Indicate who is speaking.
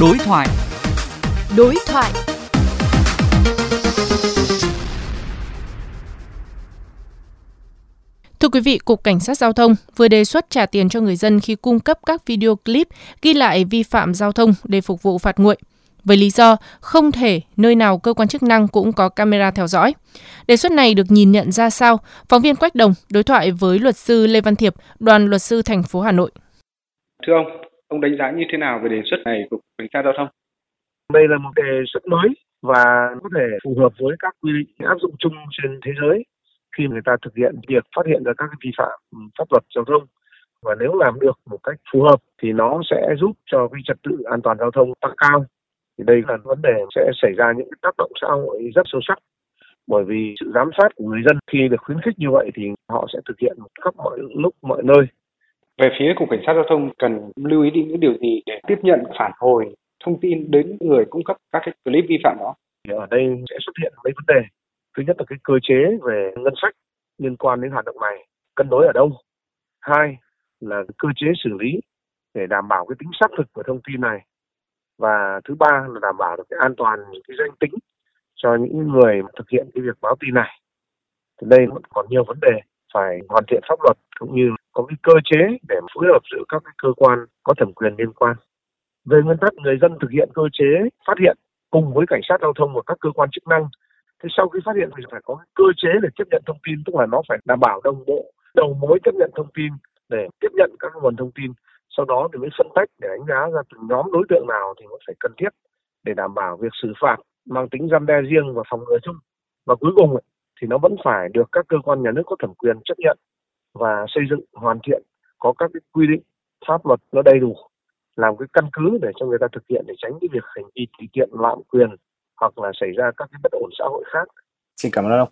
Speaker 1: Đối thoại.
Speaker 2: Đối thoại. Thưa quý vị, Cục Cảnh sát Giao thông vừa đề xuất trả tiền cho người dân khi cung cấp các video clip ghi lại vi phạm giao thông để phục vụ phạt nguội. Với lý do không thể nơi nào cơ quan chức năng cũng có camera theo dõi. Đề xuất này được nhìn nhận ra sao? Phóng viên Quách Đồng đối thoại với luật sư Lê Văn Thiệp, đoàn luật sư thành phố Hà Nội.
Speaker 3: Thưa ông, ông đánh giá như thế nào về đề xuất này của cảnh sát giao thông?
Speaker 4: Đây là một đề xuất mới và có thể phù hợp với các quy định áp dụng chung trên thế giới khi người ta thực hiện việc phát hiện ra các vi phạm pháp luật giao thông. Và nếu làm được một cách phù hợp thì nó sẽ giúp cho cái trật tự an toàn giao thông tăng cao. Thì đây là vấn đề sẽ xảy ra những tác động xã hội rất sâu sắc. Bởi vì sự giám sát của người dân khi được khuyến khích như vậy thì họ sẽ thực hiện khắp mọi lúc, mọi nơi
Speaker 3: về phía cục cảnh sát giao thông cần lưu ý những điều gì để tiếp nhận, phản hồi thông tin đến người cung cấp các cái clip vi phạm đó?
Speaker 4: Thì ở đây sẽ xuất hiện mấy vấn đề. Thứ nhất là cái cơ chế về ngân sách liên quan đến hoạt động này, cân đối ở đâu? Hai là cơ chế xử lý để đảm bảo cái tính xác thực của thông tin này. Và thứ ba là đảm bảo được cái an toàn cái danh tính cho những người thực hiện cái việc báo tin này. Thì đây vẫn còn nhiều vấn đề phải hoàn thiện pháp luật cũng như có cái cơ chế để phối hợp giữa các cái cơ quan có thẩm quyền liên quan. Về nguyên tắc người dân thực hiện cơ chế phát hiện cùng với cảnh sát giao thông và các cơ quan chức năng, thế sau khi phát hiện thì phải có cơ chế để tiếp nhận thông tin, tức là nó phải đảm bảo đồng bộ, đầu mối tiếp nhận thông tin để tiếp nhận các nguồn thông tin. Sau đó thì mới phân tách để đánh giá ra từng nhóm đối tượng nào thì mới phải cần thiết để đảm bảo việc xử phạt mang tính răn đe riêng và phòng ngừa chung. Và cuối cùng thì nó vẫn phải được các cơ quan nhà nước có thẩm quyền chấp nhận và xây dựng, hoàn thiện, có các cái quy định, pháp luật nó đầy đủ, làm cái căn cứ để cho người ta thực hiện để tránh cái việc hành vi tùy tiện, lạm quyền hoặc là xảy ra các cái bất ổn xã hội khác.
Speaker 1: Xin cảm ơn ông.